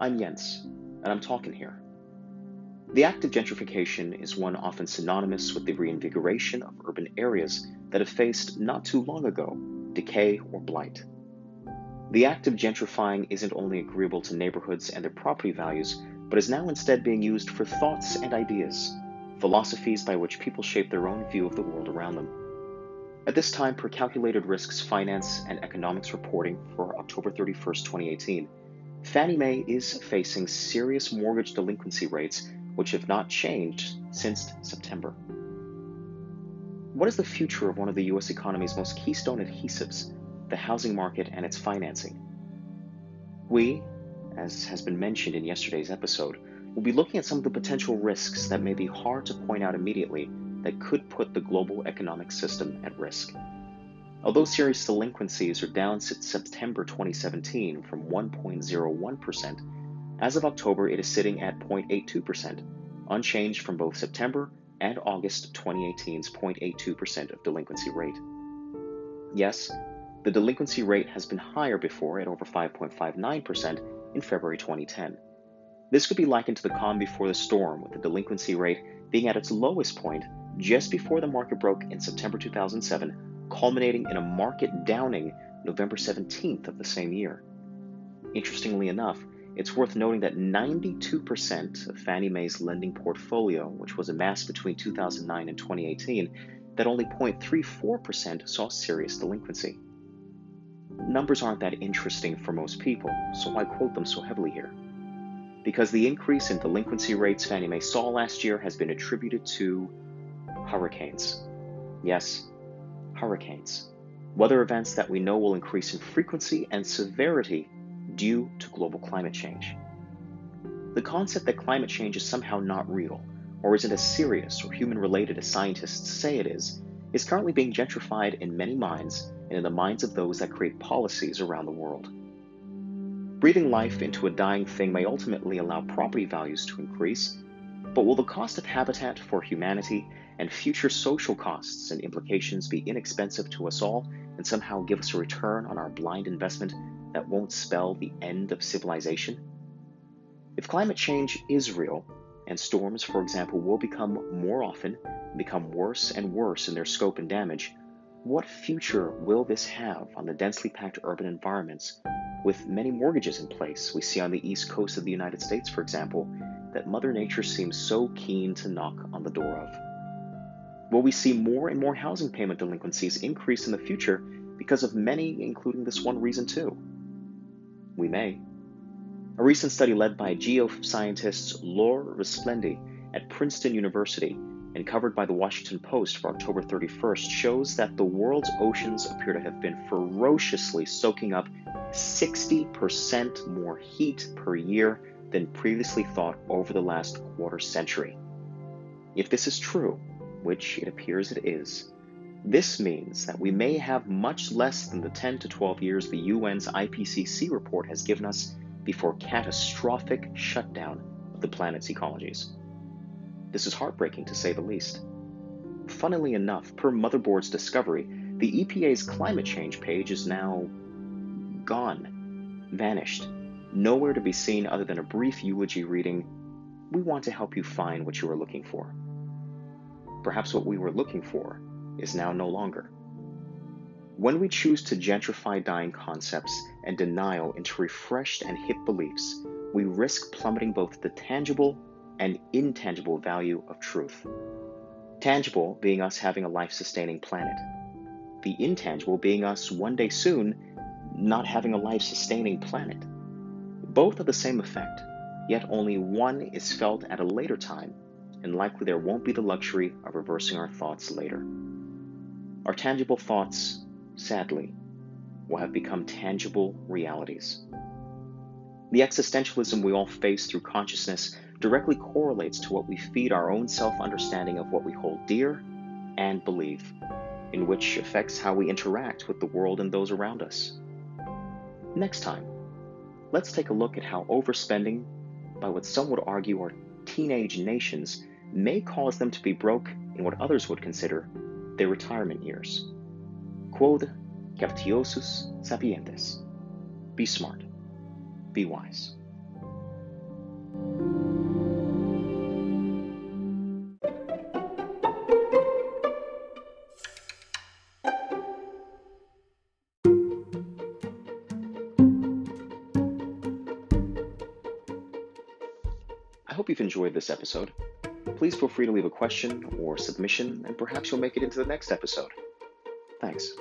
I'm Jens, and I'm talking here. The act of gentrification is one often synonymous with the reinvigoration of urban areas that have faced, not too long ago, decay or blight. The act of gentrifying isn't only agreeable to neighborhoods and their property values, but is now instead being used for thoughts and ideas, philosophies by which people shape their own view of the world around them. At this time, per calculated risks finance and economics reporting for October 31st, 2018, Fannie Mae is facing serious mortgage delinquency rates which have not changed since September. What is the future of one of the US economy's most keystone adhesives, the housing market and its financing? We, as has been mentioned in yesterday's episode, will be looking at some of the potential risks that may be hard to point out immediately that could put the global economic system at risk. Although serious delinquencies are down since September 2017 from 1.01%, as of October it is sitting at 0.82%, unchanged from both September and August 2018's 0.82% of delinquency rate. Yes, the delinquency rate has been higher before at over 5.59% in February 2010. This could be likened to the calm before the storm, with the delinquency rate being at its lowest point just before the market broke in September 2007, culminating in a market downing November 17th of the same year. Interestingly enough, it's worth noting that 92% of Fannie Mae's lending portfolio, which was amassed between 2009 and 2018, that only 0.34% saw serious delinquency. Numbers aren't that interesting for most people, so why quote them so heavily here? because the increase in delinquency rates Fannie Mae saw last year has been attributed to hurricanes. Yes, hurricanes. Weather events that we know will increase in frequency and severity due to global climate change. The concept that climate change is somehow not real, or isn't as serious or human related as scientists say it is, is currently being gentrified in many minds and in the minds of those that create policies around the world. Breathing life into a dying thing may ultimately allow property values to increase, but will the cost of habitat for humanity and future social costs and implications be inexpensive to us all and somehow give us a return on our blind investment that won't spell the end of civilization? If climate change is real, and storms, for example, will become more often, become worse and worse in their scope and damage, what future will this have on the densely packed urban environments with many mortgages in place? We see on the east coast of the United States, for example, that Mother Nature seems so keen to knock on the door of. Will we see more and more housing payment delinquencies increase in the future because of many, including this one reason too? We may. A recent study led by geoscientists Laure Resplandy at Princeton University and covered by the Washington Post for October 31st shows that the world's oceans appear to have been ferociously soaking up 60% more heat per year than previously thought over the last quarter century. If this is true, which it appears it is, this means that we may have much less than the 10 to 12 years the UN's IPCC report has given us before catastrophic shutdown of the planet's ecologies. This is heartbreaking to say the least. Funnily enough, per Motherboard's discovery, the EPA's climate change page is now gone, vanished, nowhere to be seen other than a brief eulogy reading, We want to help you find what you are looking for. Perhaps what we were looking for is now no longer. When we choose to gentrify dying concepts and denial into refreshed and hip beliefs, we risk plummeting both the tangible and intangible value of truth. Tangible being us having a life sustaining planet, the intangible being us one day soon not having a life sustaining planet. Both have the same effect, yet only one is felt at a later time, and likely there won't be the luxury of reversing our thoughts later. Our tangible thoughts, sadly, will have become tangible realities. The existentialism we all face through consciousness directly correlates to what we feed our own self understanding of what we hold dear and believe, in which affects how we interact with the world and those around us. Next time, let's take a look at how overspending by what some would argue are teenage nations may cause them to be broke in what others would consider their retirement years. Quod captiosus sapientes. Be smart. Be wise. Hope you've enjoyed this episode. Please feel free to leave a question or submission, and perhaps you'll make it into the next episode. Thanks.